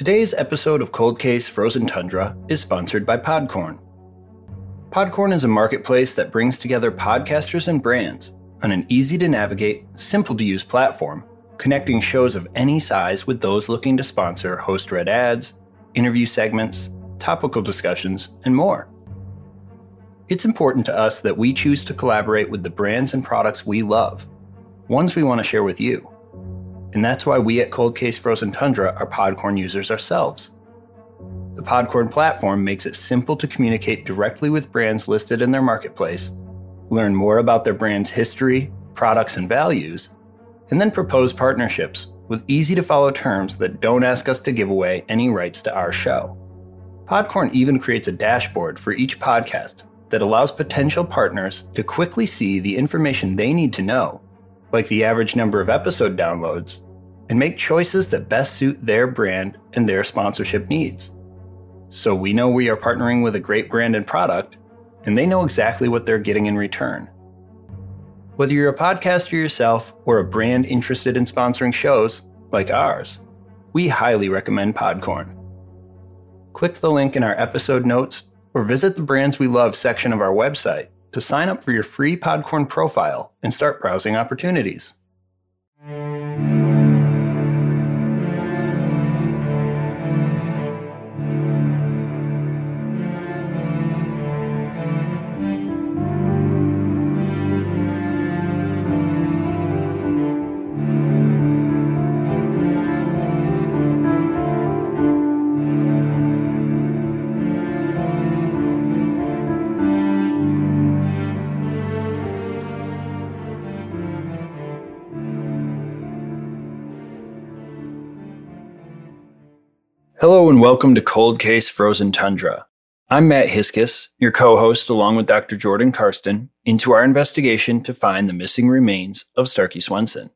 Today's episode of Cold Case Frozen Tundra is sponsored by Podcorn. Podcorn is a marketplace that brings together podcasters and brands on an easy to navigate, simple to use platform, connecting shows of any size with those looking to sponsor host read ads, interview segments, topical discussions, and more. It's important to us that we choose to collaborate with the brands and products we love, ones we want to share with you. And that's why we at Cold Case Frozen Tundra are Podcorn users ourselves. The Podcorn platform makes it simple to communicate directly with brands listed in their marketplace, learn more about their brand's history, products, and values, and then propose partnerships with easy to follow terms that don't ask us to give away any rights to our show. Podcorn even creates a dashboard for each podcast that allows potential partners to quickly see the information they need to know like the average number of episode downloads, and make choices that best suit their brand and their sponsorship needs. So we know we are partnering with a great brand and product, and they know exactly what they're getting in return. Whether you're a podcaster yourself or a brand interested in sponsoring shows like ours, we highly recommend Podcorn. Click the link in our episode notes or visit the Brands We Love section of our website to sign up for your free Podcorn profile and start browsing opportunities. And welcome to Cold Case Frozen Tundra. I'm Matt Hiskis, your co host, along with Dr. Jordan Karsten, into our investigation to find the missing remains of Starkey Swenson.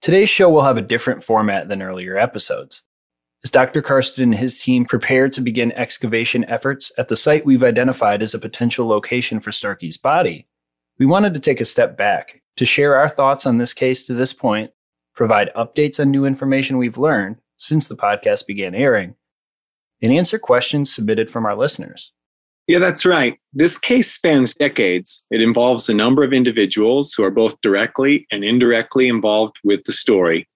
Today's show will have a different format than earlier episodes. As Dr. Karsten and his team prepare to begin excavation efforts at the site we've identified as a potential location for Starkey's body, we wanted to take a step back to share our thoughts on this case to this point, provide updates on new information we've learned, since the podcast began airing and answer questions submitted from our listeners. Yeah, that's right. This case spans decades. It involves a number of individuals who are both directly and indirectly involved with the story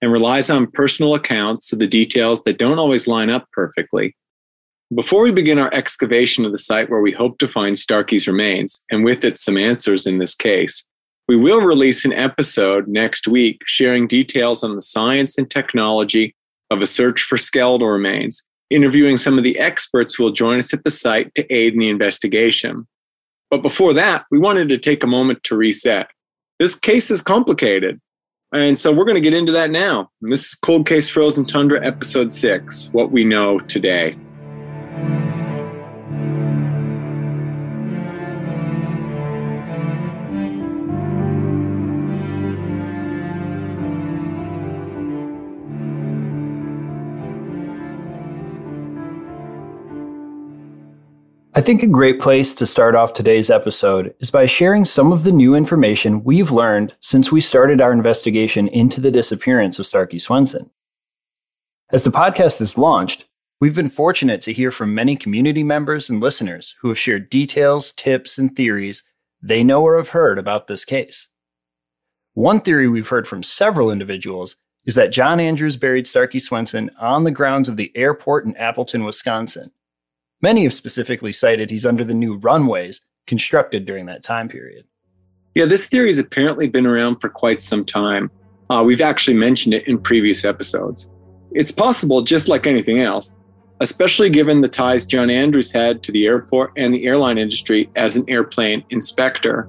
and relies on personal accounts of the details that don't always line up perfectly. Before we begin our excavation of the site where we hope to find Starkey's remains, and with it some answers in this case, we will release an episode next week sharing details on the science and technology of a search for skeletal remains, interviewing some of the experts who will join us at the site to aid in the investigation. But before that, we wanted to take a moment to reset. This case is complicated. And so we're going to get into that now. And this is Cold Case Frozen Tundra, Episode 6 What We Know Today. I think a great place to start off today's episode is by sharing some of the new information we've learned since we started our investigation into the disappearance of Starkey Swenson. As the podcast is launched, we've been fortunate to hear from many community members and listeners who have shared details, tips, and theories they know or have heard about this case. One theory we've heard from several individuals is that John Andrews buried Starkey Swenson on the grounds of the airport in Appleton, Wisconsin Many have specifically cited he's under the new runways constructed during that time period. Yeah, this theory has apparently been around for quite some time. Uh, we've actually mentioned it in previous episodes. It's possible, just like anything else, especially given the ties John Andrews had to the airport and the airline industry as an airplane inspector.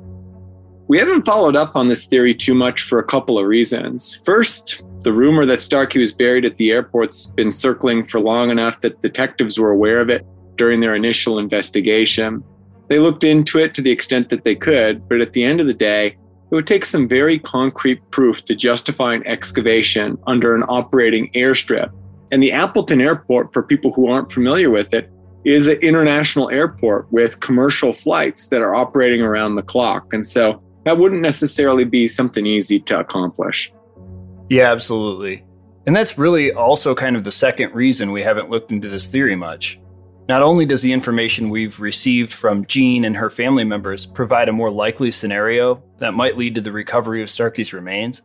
We haven't followed up on this theory too much for a couple of reasons. First, the rumor that Starkey was buried at the airport's been circling for long enough that detectives were aware of it during their initial investigation. They looked into it to the extent that they could, but at the end of the day, it would take some very concrete proof to justify an excavation under an operating airstrip. And the Appleton Airport, for people who aren't familiar with it, is an international airport with commercial flights that are operating around the clock. And so that wouldn't necessarily be something easy to accomplish. Yeah, absolutely. And that's really also kind of the second reason we haven't looked into this theory much. Not only does the information we've received from Jean and her family members provide a more likely scenario that might lead to the recovery of Starkey's remains,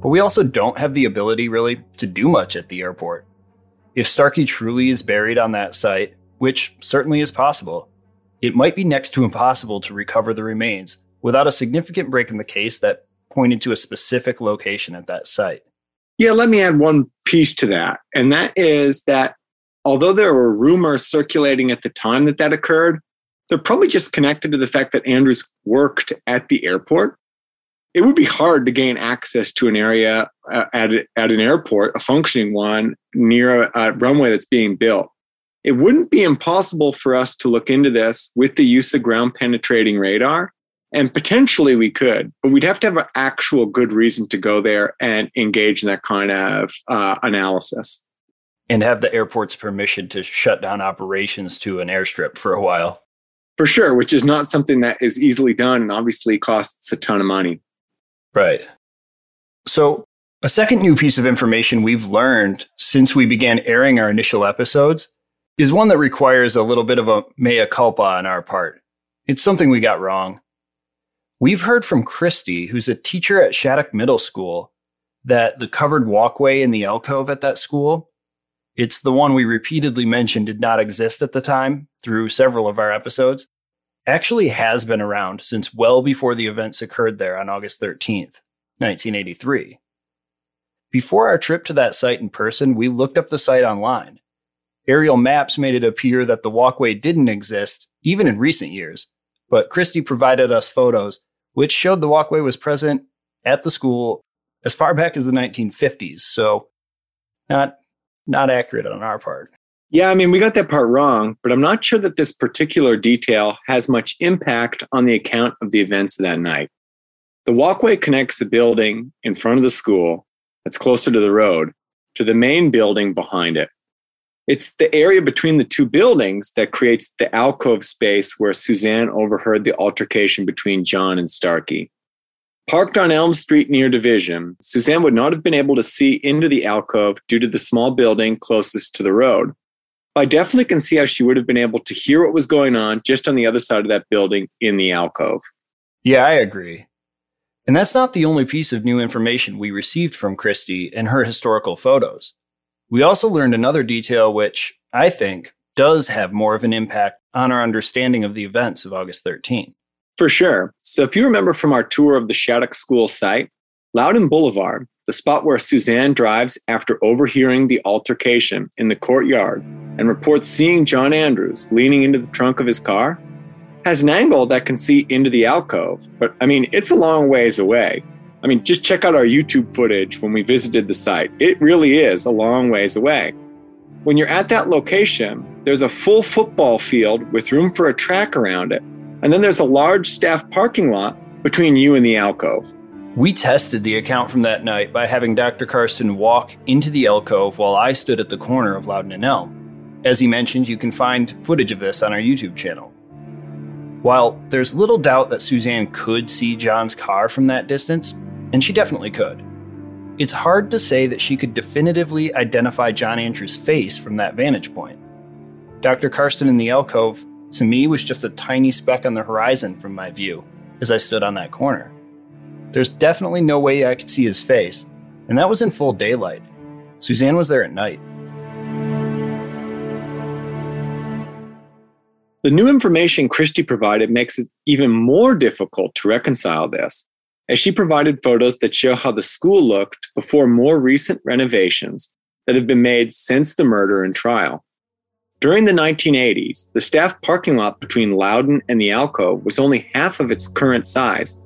but we also don't have the ability, really, to do much at the airport. If Starkey truly is buried on that site, which certainly is possible, it might be next to impossible to recover the remains without a significant break in the case that pointed to a specific location at that site. Yeah, let me add one piece to that. And that is that although there were rumors circulating at the time that that occurred, they're probably just connected to the fact that Andrews worked at the airport. It would be hard to gain access to an area uh, at, at an airport, a functioning one, near a, a runway that's being built. It wouldn't be impossible for us to look into this with the use of ground penetrating radar. And potentially we could, but we'd have to have an actual good reason to go there and engage in that kind of uh, analysis. And have the airport's permission to shut down operations to an airstrip for a while. For sure, which is not something that is easily done and obviously costs a ton of money. Right. So, a second new piece of information we've learned since we began airing our initial episodes is one that requires a little bit of a mea culpa on our part. It's something we got wrong. We've heard from Christy, who's a teacher at Shattuck Middle School, that the covered walkway in the alcove at that school, it's the one we repeatedly mentioned did not exist at the time through several of our episodes, actually has been around since well before the events occurred there on August 13th, 1983. Before our trip to that site in person, we looked up the site online Aerial maps made it appear that the walkway didn't exist, even in recent years, but Christie provided us photos which showed the walkway was present at the school as far back as the 1950s. So, not not accurate on our part. Yeah, I mean, we got that part wrong, but I'm not sure that this particular detail has much impact on the account of the events of that night. The walkway connects the building in front of the school that's closer to the road to the main building behind it. It's the area between the two buildings that creates the alcove space where Suzanne overheard the altercation between John and Starkey. Parked on Elm Street near Division, Suzanne would not have been able to see into the alcove due to the small building closest to the road. I definitely can see how she would have been able to hear what was going on just on the other side of that building in the alcove. Yeah, I agree. And that's not the only piece of new information we received from Christie and her historical photos. We also learned another detail which, I think, does have more of an impact on our understanding of the events of August 13. For sure. So, if you remember from our tour of the Shattuck School site, Loudon Boulevard, the spot where Suzanne drives after overhearing the altercation in the courtyard and reports seeing John Andrews leaning into the trunk of his car, has an angle that can see into the alcove. But I mean, it's a long ways away. I mean, just check out our YouTube footage when we visited the site. It really is a long ways away. When you're at that location, there's a full football field with room for a track around it. And then there's a large staff parking lot between you and the alcove. We tested the account from that night by having Dr. Karsten walk into the alcove while I stood at the corner of Loudon and Elm. As he mentioned, you can find footage of this on our YouTube channel. While there's little doubt that Suzanne could see John's car from that distance, and she definitely could. It's hard to say that she could definitively identify John Andrews' face from that vantage point. Dr. Karsten in the alcove, to me, was just a tiny speck on the horizon from my view as I stood on that corner. There's definitely no way I could see his face, and that was in full daylight. Suzanne was there at night. The new information Christie provided makes it even more difficult to reconcile this as she provided photos that show how the school looked before more recent renovations that have been made since the murder and trial. During the 1980s, the staff parking lot between Loudon and the alcove was only half of its current size.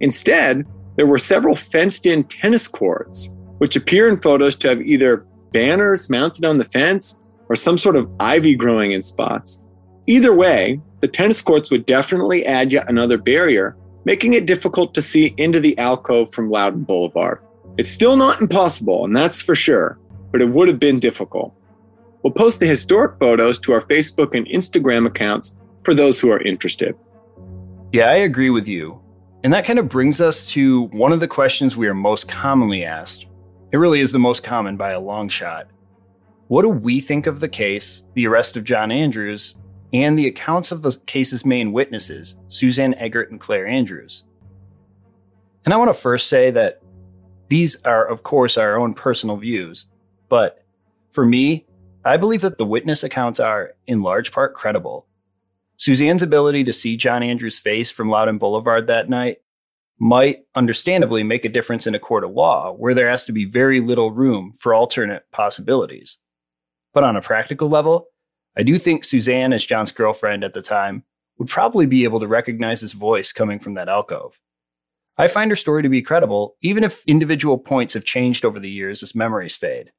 Instead, there were several fenced in tennis courts, which appear in photos to have either banners mounted on the fence or some sort of ivy growing in spots. Either way, the tennis courts would definitely add yet another barrier making it difficult to see into the alcove from Loudon Boulevard. It's still not impossible, and that's for sure, but it would have been difficult. We'll post the historic photos to our Facebook and Instagram accounts for those who are interested. Yeah, I agree with you. And that kind of brings us to one of the questions we are most commonly asked It really is the most common by a long shot. What do we think of the case, the arrest of John Andrews, and the accounts of the case's main witnesses, Suzanne Eggert and Claire Andrews? And I want to first say that these are, of course, our own personal views, but for me, I believe that the witness accounts are, in large part, credible. Suzanne's ability to see John Andrews' face from Loudon Boulevard that night might understandably make a difference in a court of law where there has to be very little room for alternate possibilities. But on a practical level, I do think Suzanne, as John's girlfriend at the time, would probably be able to recognize his voice coming from that alcove. I find her story to be credible, even if individual points have changed over the years as memories fade.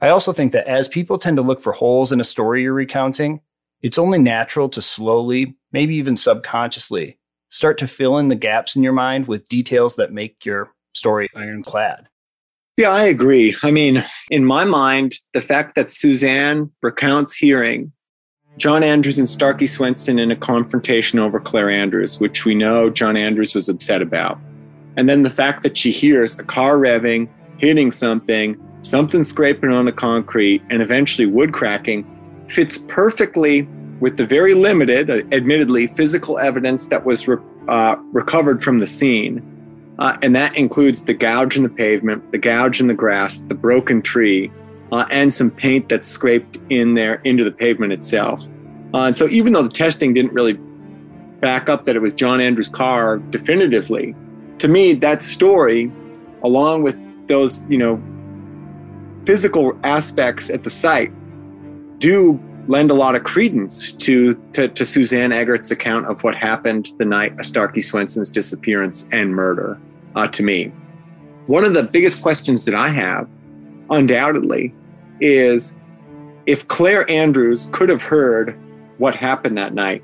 I also think that as people tend to look for holes in a story you're recounting, it's only natural to slowly, maybe even subconsciously, start to fill in the gaps in your mind with details that make your story ironclad. Yeah, I agree. I mean, in my mind, the fact that Suzanne recounts hearing John Andrews and Starkey Swenson in a confrontation over Claire Andrews, which we know John Andrews was upset about. And then the fact that she hears a car revving, hitting something, something scraping on the concrete, and eventually wood cracking fits perfectly with the very limited, uh, admittedly, physical evidence that was re- uh, recovered from the scene. Uh, and that includes the gouge in the pavement, the gouge in the grass, the broken tree, uh, and some paint that's scraped in there into the pavement itself. Uh, and so, even though the testing didn't really back up that it was John Andrews' car definitively, to me, that story, along with those, you know, physical aspects at the site, do lend a lot of credence to, to, to Suzanne Eggert's account of what happened the night of Starkey Swenson's disappearance and murder uh, to me. One of the biggest questions that I have undoubtedly, is if Claire Andrews could have heard what happened that night,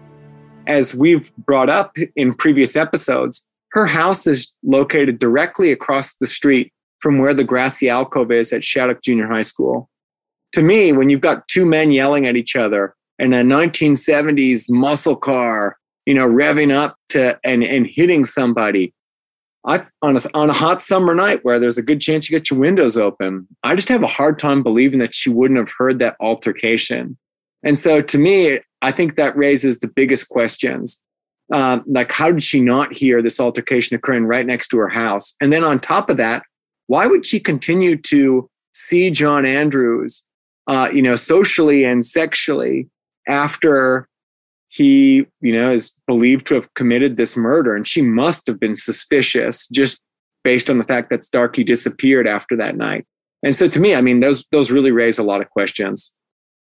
as we've brought up in previous episodes, her house is located directly across the street from where the grassy alcove is at Shattuck Junior High School. To me, when you've got two men yelling at each other and a 1970s muscle car, you know, revving up to and, and hitting somebody, I on a, on a hot summer night where there's a good chance you get your windows open, I just have a hard time believing that she wouldn't have heard that altercation. And so to me, I think that raises the biggest questions. Um, like, how did she not hear this altercation occurring right next to her house? And then on top of that, why would she continue to see John Andrews, uh, you know, socially and sexually after he, you know, is believed to have committed this murder, and she must have been suspicious just based on the fact that Starkey disappeared after that night. And so, to me, I mean, those those really raise a lot of questions.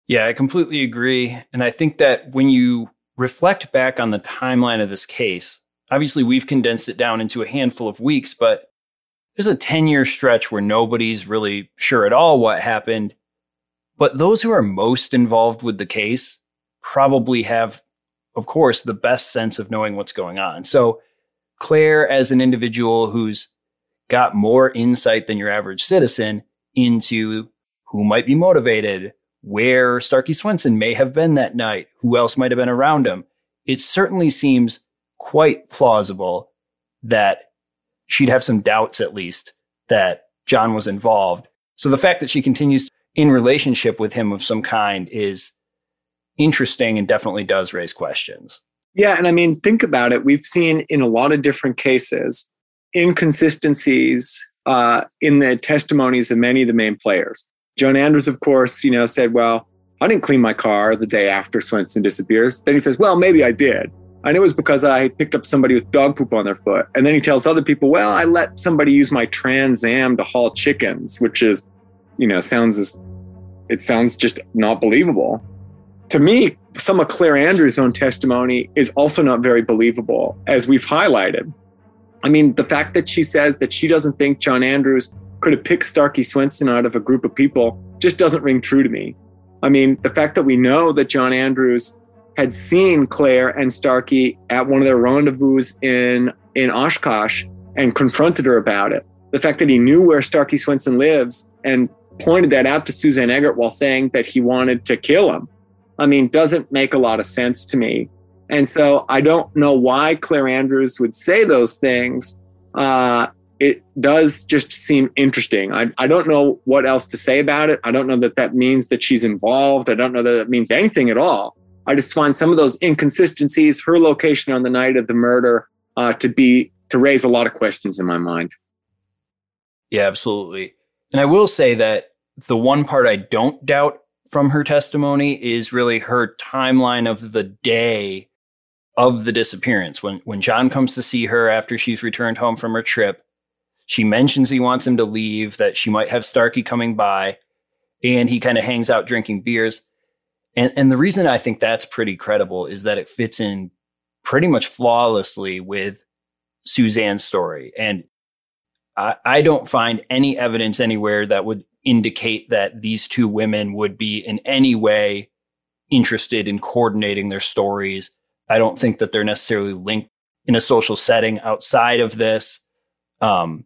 Yeah, I completely agree, and I think that when you reflect back on the timeline of this case, obviously we've condensed it down into a handful of weeks, but there's a 10 year stretch where nobody's really sure at all what happened. But those who are most involved with the case probably have of course, the best sense of knowing what's going on. So, Claire, as an individual who's got more insight than your average citizen into who might be motivated, where Starkey Swenson may have been that night, who else might have been around him, it certainly seems quite plausible that she'd have some doubts, at least, that John was involved. So the fact that she continues in relationship with him of some kind is interesting and definitely does raise questions. Yeah. And I mean, think about it. We've seen in a lot of different cases inconsistencies uh, in the testimonies of many of the main players. John Andrews, of course, you know, said, well, I didn't clean my car the day after Swenson disappears. Then he says, well, maybe I did. And it was because I picked up somebody with dog poop on their foot. And then he tells other people, well, I let somebody use my Trans Am to haul chickens, which is, you know, sounds as, it sounds just not believable to me, some of Claire Andrews' own testimony is also not very believable, as we've highlighted. I mean, the fact that she says that she doesn't think John Andrews could have picked Starkey Swenson out of a group of people just doesn't ring true to me. I mean, the fact that we know that John Andrews had seen Claire and Starkey at one of their rendezvous in, in Oshkosh and confronted her about it. The fact that he knew where Starkey Swenson lives and pointed that out to Suzanne Eggert while saying that he wanted to kill him. I mean, doesn't make a lot of sense to me. And so I don't know why Claire Andrews would say those things uh, it does just seem interesting. I, I don't know what else to say about it. I don't know that that means that she's involved. I don't know that that means anything at all. I just find some of those inconsistencies, her location on the night of the murder, uh, to be to raise a lot of questions in my mind. Yeah, absolutely. And I will say that the one part I don't doubt from her testimony is really her timeline of the day of the disappearance. When when John comes to see her after she's returned home from her trip, she mentions he wants him to leave, that she might have Starkey coming by, and he kind of hangs out drinking beers. And and the reason I think that's pretty credible is that it fits in pretty much flawlessly with Suzanne's story. And I, I don't find any evidence anywhere that would indicate that these two women would be in any way interested in coordinating their stories. I don't think that they're necessarily linked in a social setting outside of this. Um,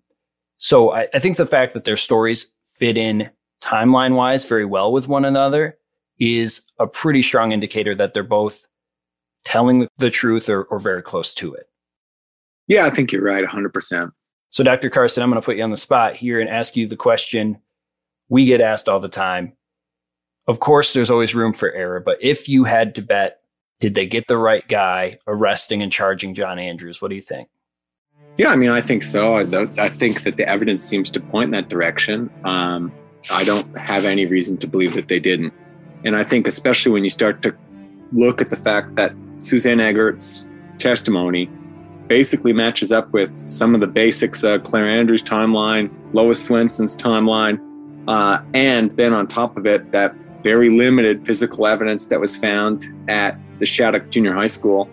so I, I think the fact that their stories fit in timeline wise very well with one another is a pretty strong indicator that they're both telling the truth or, or very close to it. Yeah, I think you're right 100%. So, Dr. Karsten, I'm going to put you on the spot here and ask you the question we get asked all the time. Of course, there's always room for error, but if you had to bet, did they get the right guy arresting and charging John Andrews? What do you think? Yeah, I mean, I think so. I, I think that the evidence seems to point in that direction. Um, I don't have any reason to believe that they didn't. And I think, especially when you start to look at the fact that Suzanne Eggert's testimony basically matches up with some of the basics of Claire Andrews' timeline, Lois Swenson's timeline, uh, and then on top of it, that very limited physical evidence that was found at the Shattuck Junior High School.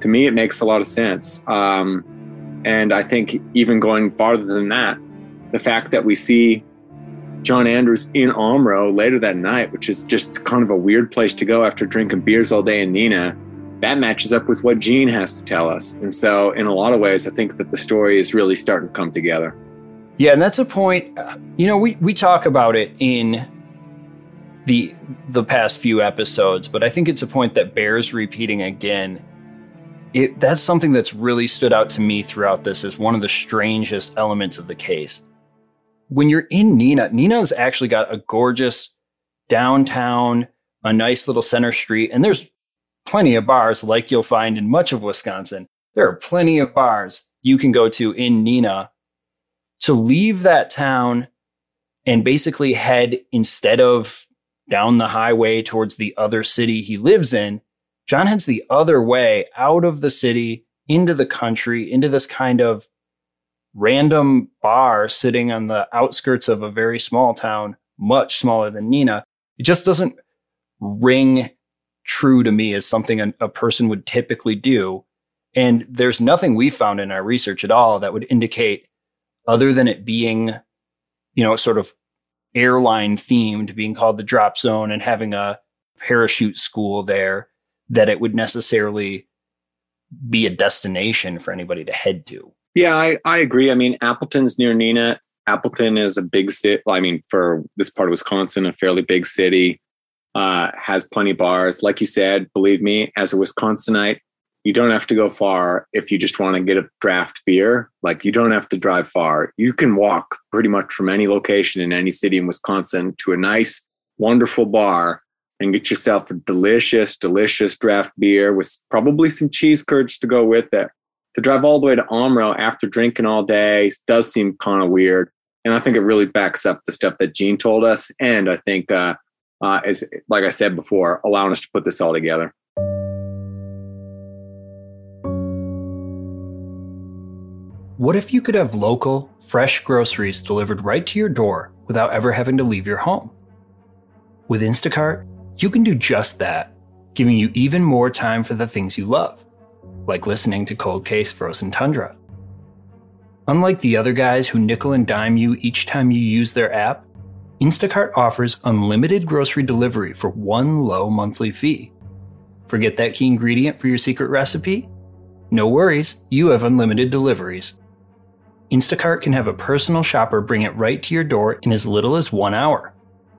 To me, it makes a lot of sense. Um, and I think even going farther than that, the fact that we see John Andrews in Omro later that night, which is just kind of a weird place to go after drinking beers all day in Neenah. that matches up with what Jean has to tell us. And so, in a lot of ways, I think that the story is really starting to come together. Yeah, and that's a point. Uh, you know, we we talk about it in the the past few episodes, but I think it's a point that bears repeating again. It that's something that's really stood out to me throughout this as one of the strangest elements of the case. When you're in Neenah, Neenah's actually got a gorgeous downtown, a nice little center street, and there's plenty of bars like you'll find in much of Wisconsin. There are plenty of bars you can go to in Neenah to leave that town and basically head instead of down the highway towards the other city he lives in, John heads the other way out of the city into the country, into this kind of random bar sitting on the outskirts of a very small town, much smaller than Neenah, It just doesn't ring true to me as something a, a person would typically do. And there's nothing we found in our research at all that would indicate other than it being, you know, sort of airline themed, being called the drop zone and having a parachute school there, that it would necessarily be a destination for anybody to head to. Yeah, I, I agree. I mean, Appleton's near Neenah. Appleton is a big city. Well, I mean, for this part of Wisconsin, a fairly big city, uh, has plenty of bars. Like you said, believe me, as a Wisconsinite, you don't have to go far if you just want to get a draft beer. Like you don't have to drive far. You can walk pretty much from any location in any city in Wisconsin to a nice, wonderful bar and get yourself a delicious, delicious draft beer with probably some cheese curds to go with it. To drive all the way to Omro after drinking all day does seem kind of weird. And I think it really backs up the stuff that Jean told us. And I think, uh, uh, is like I said before, allowing us to put this all together. What if you could have local, fresh groceries delivered right to your door without ever having to leave your home? With Instacart, you can do just that, giving you even more time for the things you love, like listening to Cold Case Frozen Tundra. Unlike the other guys who nickel and dime you each time you use their app, Instacart offers unlimited grocery delivery for one low monthly fee. Forget that key ingredient for your secret recipe? No worries, you have unlimited deliveries. Instacart can have a personal shopper bring it right to your door in as little as one hour.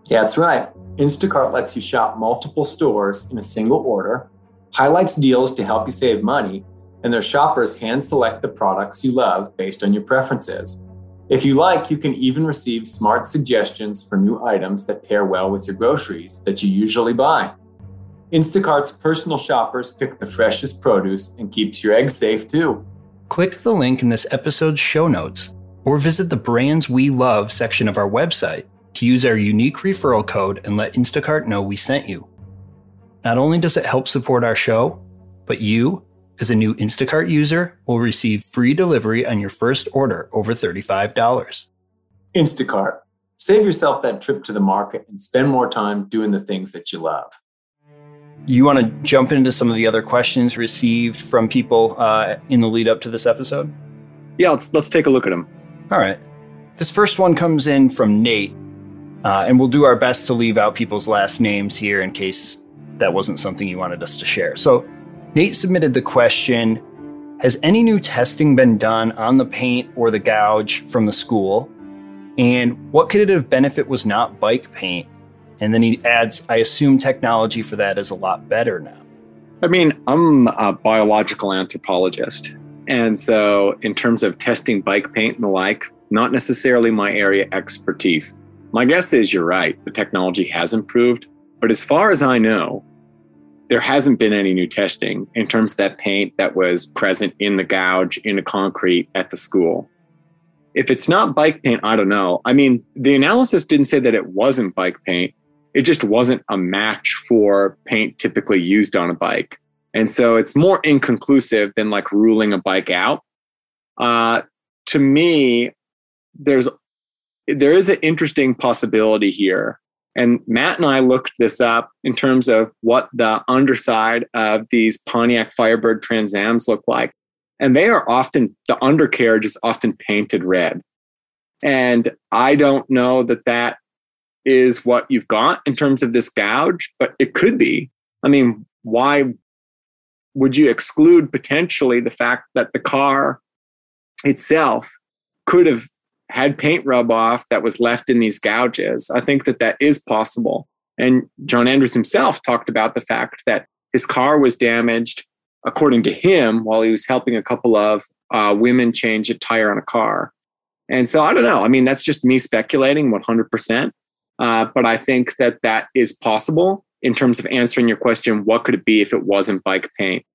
Yeah, that's right. Instacart lets you shop multiple stores in a single order, highlights deals to help you save money, and their shoppers hand select the products you love based on your preferences. If you like, you can even receive smart suggestions for new items that pair well with your groceries that you usually buy. Instacart's personal shoppers pick the freshest produce and keeps your eggs safe too. Click the link in this episode's show notes or visit the Brands We Love section of our website to use our unique referral code and let Instacart know we sent you. Not only does it help support our show, but you as a new Instacart user, will receive free delivery on your first order over $35. Instacart. Save yourself that trip to the market and spend more time doing the things that you love. You want to jump into some of the other questions received from people uh, in the lead up to this episode? Yeah, let's let's take a look at them. All right. This first one comes in from Nate, uh, and we'll do our best to leave out people's last names here in case that wasn't something you wanted us to share. So Nate submitted the question Has any new testing been done on the paint or the gouge from the school? And what could it have been if it was not bike paint? And then he adds, I assume technology for that is a lot better now. I mean, I'm a biological anthropologist. And so, in terms of testing bike paint and the like, not necessarily my area expertise. My guess is you're right. The technology has improved. But as far as I know, there hasn't been any new testing in terms of that paint that was present in the gouge in the concrete at the school. If it's not bike paint, I don't know. I mean, the analysis didn't say that it wasn't bike paint. It just wasn't a match for paint typically used on a bike. And so it's more inconclusive than like ruling a bike out. Uh, to me, there's there is an interesting possibility here and Matt and I looked this up in terms of what the underside of these Pontiac Firebird Transams look like. And they are often, the undercarriage is often painted red. And I don't know that that is what you've got in terms of this gouge, but it could be. I mean, why would you exclude potentially the fact that the car itself could have had paint rub off that was left in these gouges. I think that that is possible. And John Andrews himself talked about the fact that his car was damaged, according to him, while he was helping a couple of uh, women change a tire on a car. And so I don't know. I mean, that's just me speculating 100%. Uh, but I think that that is possible in terms of answering your question what could it be if it wasn't bike paint?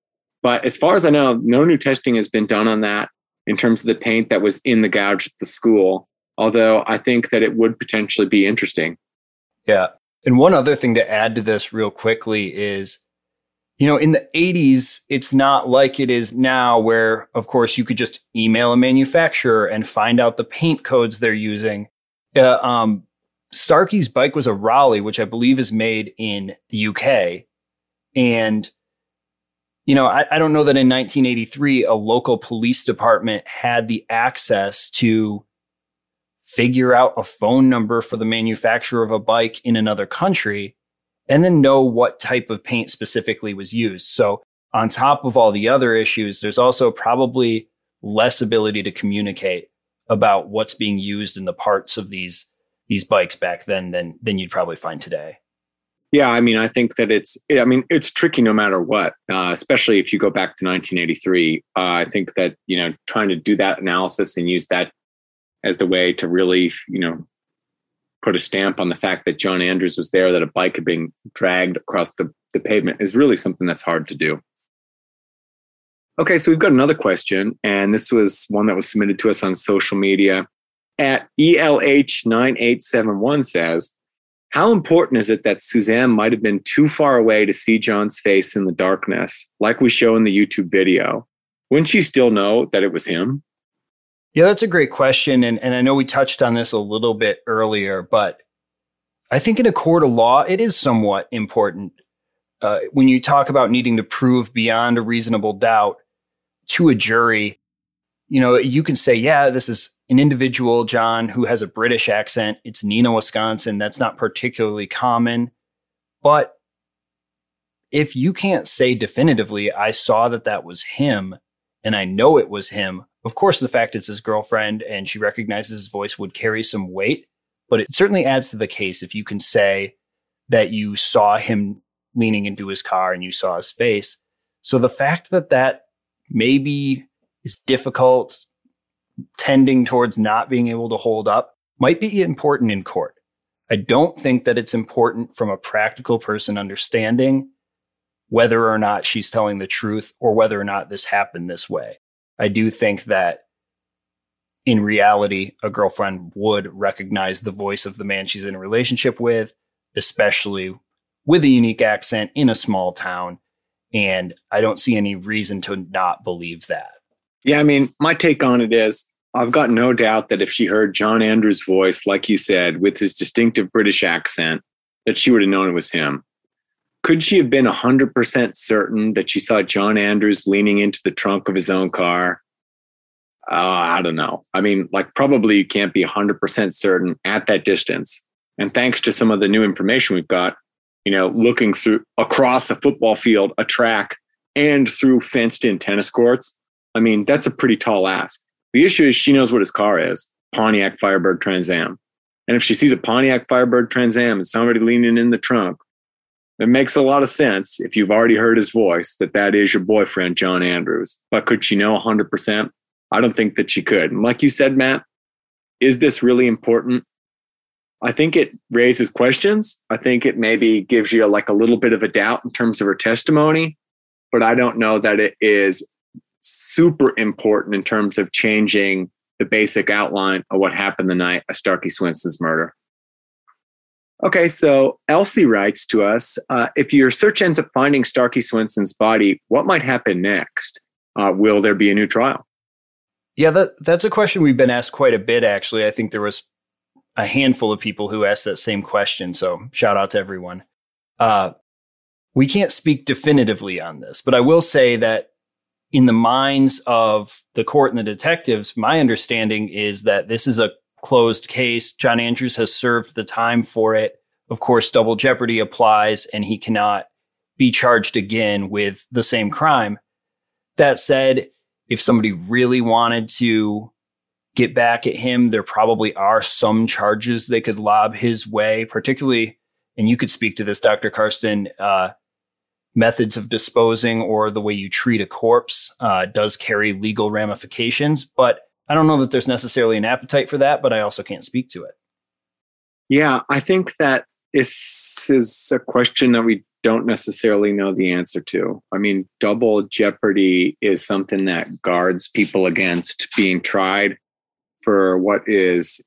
But as far as I know, no new testing has been done on that in terms of the paint that was in the gouge at the school. Although I think that it would potentially be interesting. Yeah. And one other thing to add to this, real quickly, is you know, in the 80s, it's not like it is now, where, of course, you could just email a manufacturer and find out the paint codes they're using. Uh, um, Starkey's bike was a Raleigh, which I believe is made in the UK. And you know, I, I, don't know that in 1983 a local police department had the access to figure out a phone number for the manufacturer of a bike in another country and then know what type of paint specifically was used. So, on top of all the other issues, there's also probably less ability to communicate about what's being used in the parts of these these bikes back then than than you'd probably find today. Yeah, I mean, I think that it's, I mean, it's tricky no matter what, uh, especially if you go back to 1983. Uh, I think that, you know, trying to do that analysis and use that as the way to really, you know, put a stamp on the fact that John Andrews was there, that a bike had been dragged across the, the pavement is really something that's hard to do. Okay, so we've got another question, and this was one that was submitted to us on social media. At ELH9871 says, how important is it that Suzanne might have been too far away to see John's face in the darkness, like we show in the YouTube video? Wouldn't she still know that it was him? Yeah, that's a great question. And, and I know we touched on this a little bit earlier, but I think in a court of law, it is somewhat important. Uh, when you talk about needing to prove beyond a reasonable doubt to a jury, you know, you can say, yeah, this is an individual, John, who has a British accent. It's Neenah, Wisconsin. That's not particularly common. But if you can't say definitively, I saw that that was him and I know it was him, of course, the fact it's his girlfriend and she recognizes his voice would carry some weight. But it certainly adds to the case if you can say that you saw him leaning into his car and you saw his face. So the fact that that maybe is difficult tending towards not being able to hold up might be important in court. I don't think that it's important from a practical person understanding whether or not she's telling the truth or whether or not this happened this way. I do think that in reality, a girlfriend would recognize the voice of the man she's in a relationship with, especially with a unique accent in a small town. And I don't see any reason to not believe that. Yeah, I mean, my take on it is I've got no doubt that if she heard John Andrews' voice, like you said, with his distinctive British accent, that she would have known it was him. Could she have been 100% certain that she saw John Andrews leaning into the trunk of his own car? Uh, I don't know. I mean, like, probably you can't be 100% certain at that distance. And thanks to some of the new information we've got, you know, looking through across a football field, a track, and through fenced in tennis courts, I mean, that's a pretty tall ask. The issue is she knows what his car is Pontiac Firebird Trans Am. And if she sees a Pontiac Firebird Trans Am and somebody leaning in the trunk, it makes a lot of sense if you've already heard his voice that that is your boyfriend, John Andrews. But could she know 100%? I don't think that she could. And like you said, Matt, is this really important? I think it raises questions. I think it maybe gives you like a little bit of a doubt in terms of her testimony, but I don't know that it is super important in terms of changing the basic outline of what happened the night of Starkey Swenson's murder. Okay, so Elsie writes to us uh, if your search ends up finding Starkey Swenson's body, what might happen next? Uh, will there be a new trial? Yeah, that, that's a question we've been asked quite a bit, actually. I think there was a handful of people who asked that same question. So shout out to everyone. Uh, we can't speak definitively on this, but I will say that in the minds of the court and the detectives, my understanding is that this is a closed case. John Andrews has served the time for it. Of course, double jeopardy applies and he cannot be charged again with the same crime. That said, if somebody really wanted to get back at him, there probably are some charges they could lob his way, particularly, and you could speak to this, Dr. Karsten. Uh, methods of disposing or the way you treat a corpse uh, does carry legal ramifications. But I don't know that there's necessarily an appetite for that, but I also can't speak to it. Yeah, I think that this is a question that we don't necessarily know the answer to. I mean, double jeopardy is something that guards people against being tried for what is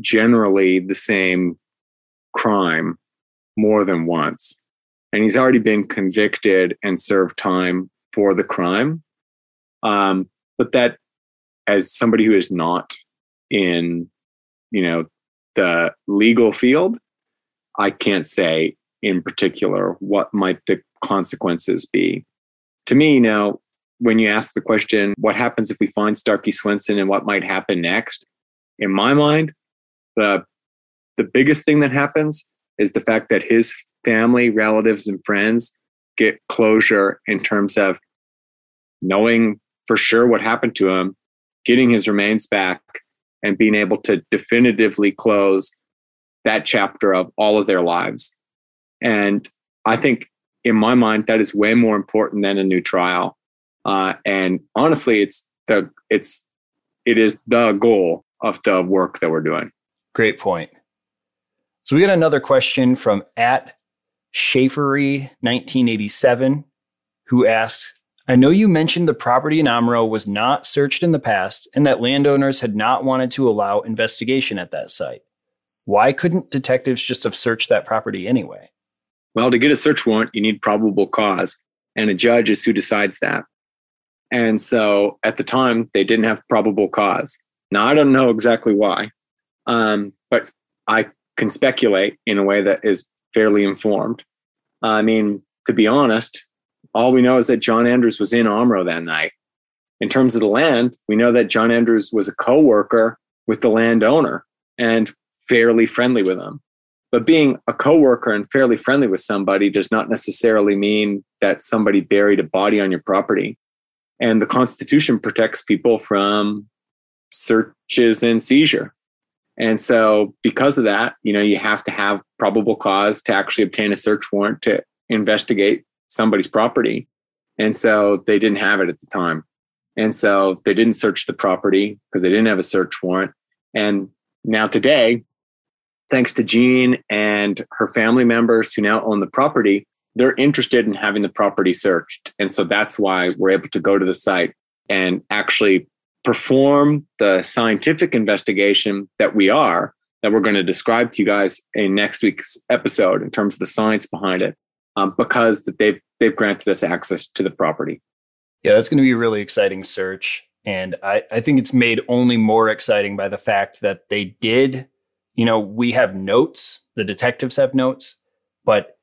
generally the same crime more than once and he's already been convicted and served time for the crime. Um, but that, as somebody who is not in, you know, the legal field, I can't say in particular what might the consequences be. To me, now, when you ask the question, what happens if we find Starkey Swenson and what might happen next? In my mind, the the biggest thing that happens is the fact that his family, relatives, and friends get closure in terms of knowing for sure what happened to him, getting his remains back, and being able to definitively close that chapter of all of their lives. And I think in my mind, that is way more important than a new trial. Uh, and honestly, it's the it's it is the goal of the work that we're doing. Great point. So we got another question from at Schaefery 1987, who asks, I know you mentioned the property in Omro was not searched in the past and that landowners had not wanted to allow investigation at that site. Why couldn't detectives just have searched that property anyway? Well, to get a search warrant, you need probable cause, and a judge is who decides that. And so at the time, they didn't have probable cause. Now, I don't know exactly why, um, but I can speculate in a way that is fairly informed. I mean, to be honest, all we know is that John Andrews was in Omro that night. In terms of the land, we know that John Andrews was a co-worker with the landowner and fairly friendly with him. But being a co-worker and fairly friendly with somebody does not necessarily mean that somebody buried a body on your property. And the Constitution protects people from searches and seizure. And so, because of that, you know, you have to have probable cause to actually obtain a search warrant to investigate somebody's property. And so they didn't have it at the time. And so they didn't search the property because they didn't have a search warrant. And now today, thanks to Jean and her family members who now own the property, they're interested in having the property searched. And so that's why we're able to go to the site and actually perform the scientific investigation that we are, that we're going to describe to you guys in next week's episode in terms of the science behind it, um, because that they've they've granted us access to the property. Yeah, that's going to be a really exciting search. And I, I think it's made only more exciting by the fact that they did, you know, we have notes, the detectives have notes, but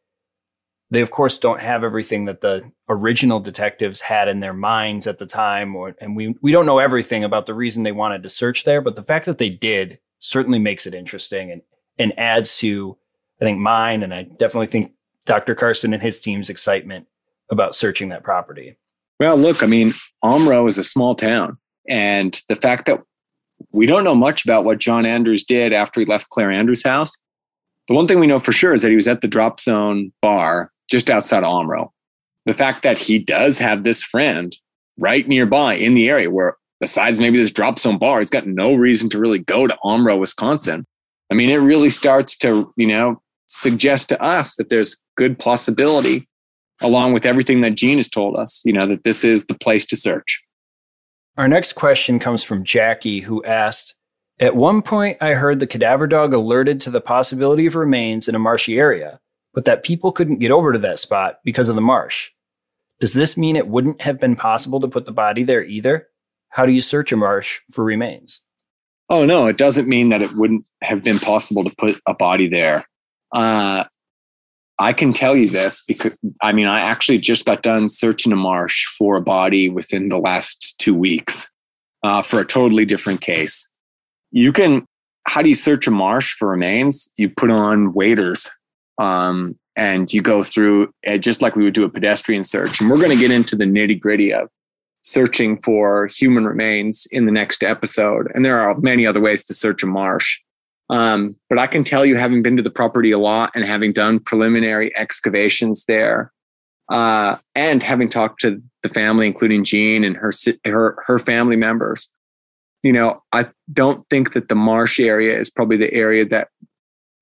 they of course don't have everything that the original detectives had in their minds at the time or and we we don't know everything about the reason they wanted to search there but the fact that they did certainly makes it interesting and and adds to i think mine and i definitely think dr karsten and his team's excitement about searching that property. Well look i mean omro is a small town and the fact that we don't know much about what john andrews did after he left claire andrews house the one thing we know for sure is that he was at the drop zone bar just outside of Omro. The fact that he does have this friend right nearby in the area where, besides maybe this drop zone bar, he's got no reason to really go to Omro, Wisconsin. I mean, it really starts to, you know, suggest to us that there's good possibility, along with everything that Jean has told us, you know, that this is the place to search. Our next question comes from Jackie, who asked, at one point, I heard the cadaver dog alerted to the possibility of remains in a marshy area but that people couldn't get over to that spot because of the marsh. Does this mean it wouldn't have been possible to put the body there either? How do you search a marsh for remains? Oh, no, it doesn't mean that it wouldn't have been possible to put a body there. Uh, I can tell you this because I mean, I actually just got done searching a marsh for a body within the last two weeks uh, for a totally different case. You can, how do you search a marsh for remains? You put on waders um, and you go through uh, just like we would do a pedestrian search. And we're going to get into the nitty gritty of searching for human remains in the next episode. And there are many other ways to search a marsh. Um, but I can tell you, having been to the property a lot and having done preliminary excavations there, uh, and having talked to the family, including Jean and her her her family members, you know, I don't think that the marsh area is probably the area that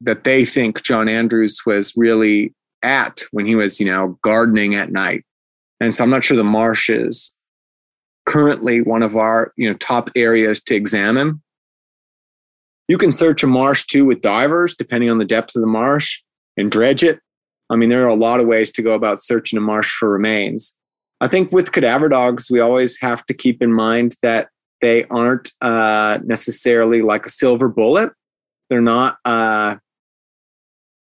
that they think John Andrews was really at when he was, you know, gardening at night. And so I'm not sure the marsh is currently one of our, you know, top areas to examine. You can search a marsh too with divers, depending on the depth of the marsh, and dredge it. I mean, there are a lot of ways to go about searching a marsh for remains. I think with cadaver dogs, we always have to keep in mind that they aren't uh, necessarily like a silver bullet. They're not uh,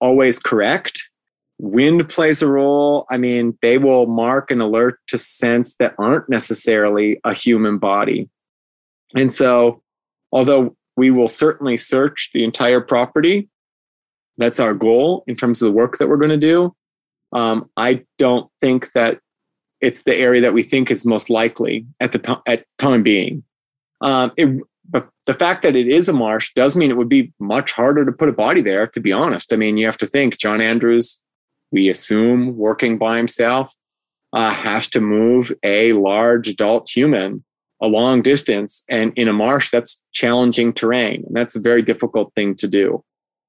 always correct. Wind plays a role. I mean, they will mark and alert to scents that aren't necessarily a human body. And so, although we will certainly search the entire property, that's our goal in terms of the work that we're going to do. Um, I don't think that it's the area that we think is most likely at the at time being. Um, it the fact that it is a marsh does mean it would be much harder to put a body there, to be honest. I mean, you have to think John Andrews, we assume working by himself, uh, has to move a large adult human a long distance. And in a marsh, that's challenging terrain. And that's a very difficult thing to do.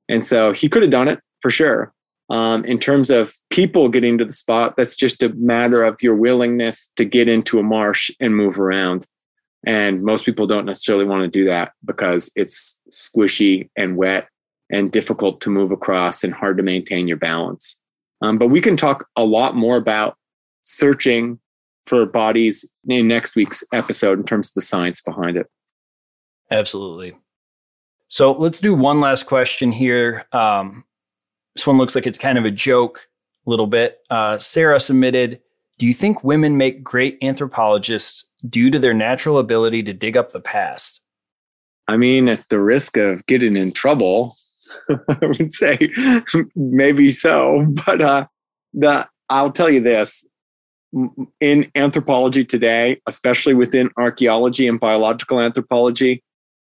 And so he could have done it for sure. Um, in terms of people getting to the spot, that's just a matter of your willingness to get into a marsh and move around. And most people don't necessarily want to do that because it's squishy and wet and difficult to move across and hard to maintain your balance. Um, but we can talk a lot more about searching for bodies in next week's episode in terms of the science behind it. Absolutely. So let's do one last question here. Um, this one looks like it's kind of a joke, a little bit. Uh, Sarah submitted Do you think women make great anthropologists due to their natural ability to dig up the past? I mean, at the risk of getting in trouble, I would say maybe so. But uh, the I'll tell you this: in anthropology today, especially within archaeology and biological anthropology,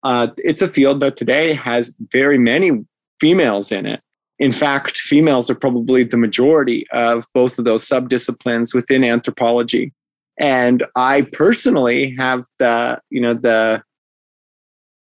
uh, it's a field that today has very many females in it. In fact, females are probably the majority of both of those subdisciplines within anthropology. And I personally have the, you know, the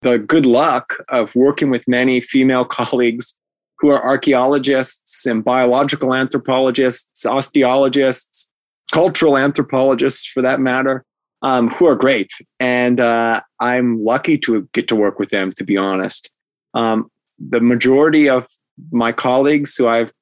the good luck of working with many female colleagues who are archaeologists and biological anthropologists, osteologists, cultural anthropologists for that matter, um, who are great. And uh, I'm lucky to get to work with them, to be honest. Um, the majority of my colleagues who I've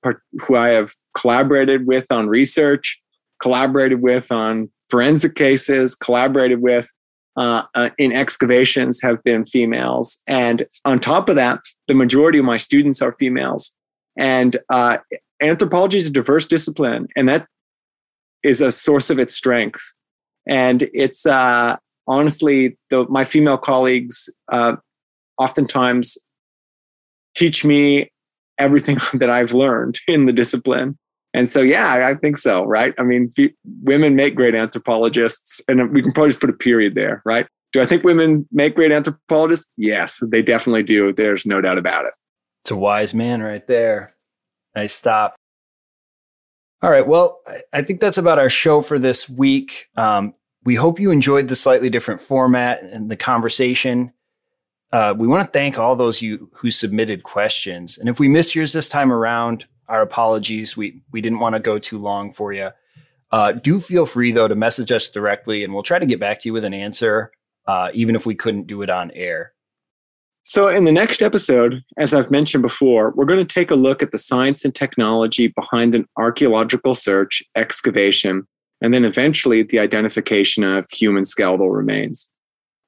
who I have collaborated with on research, collaborated with on forensic cases, collaborated with uh, uh, in excavations have been females. And on top of that, the majority of my students are females. And uh, anthropology is a diverse discipline, and that is a source of its strength. And it's uh, honestly, the, my female colleagues uh, oftentimes teach me everything that I've learned in the discipline. And so, yeah, I think so, right? I mean, women make great anthropologists, and we can probably just put a period there, right? Do I think women make great anthropologists? Yes, they definitely do. There's no doubt about it. It's a wise man right there. Nice stop. All right. Well, I think that's about our show for this week. Um, we hope you enjoyed the slightly different format and the conversation. Uh, we want to thank all those you who submitted questions. And if we missed yours this time around, our apologies. We we didn't want to go too long for you. Uh, do feel free though to message us directly, and we'll try to get back to you with an answer, uh, even if we couldn't do it on air. So, in the next episode, as I've mentioned before, we're going to take a look at the science and technology behind an archaeological search, excavation, and then eventually the identification of human skeletal remains.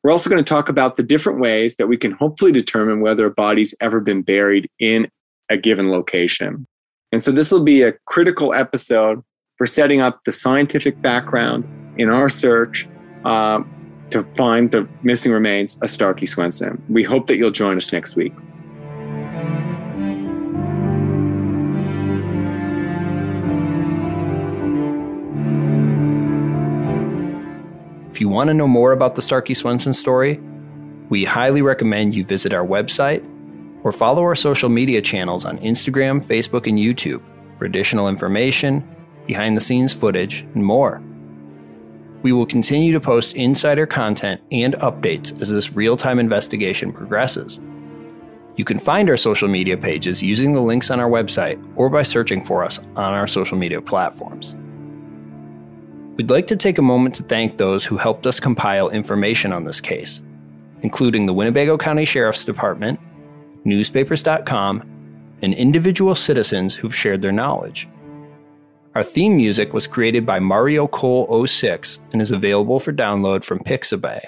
We're also going to talk about the different ways that we can hopefully determine whether a body's ever been buried in a given location. And so this will be a critical episode for setting up the scientific background in our search uh, to find the missing remains of Starkey Swenson. We hope that you'll join us next week. Want to know more about the Starkey Swenson story, we highly recommend you visit our website or follow our social media channels on Instagram, Facebook, and YouTube for additional information, behind the scenes footage, and more. We will continue to post insider content and updates as this real time investigation progresses. You can find our social media pages using the links on our website or by searching for us on our social media platforms. We'd like to take a moment to thank those who helped us compile information on this case, including the Winnebago County Sheriff's Department, newspapers.com, and individual citizens who've shared their knowledge. Our theme music was created by Mario Cole 06 and is available for download from Pixabay.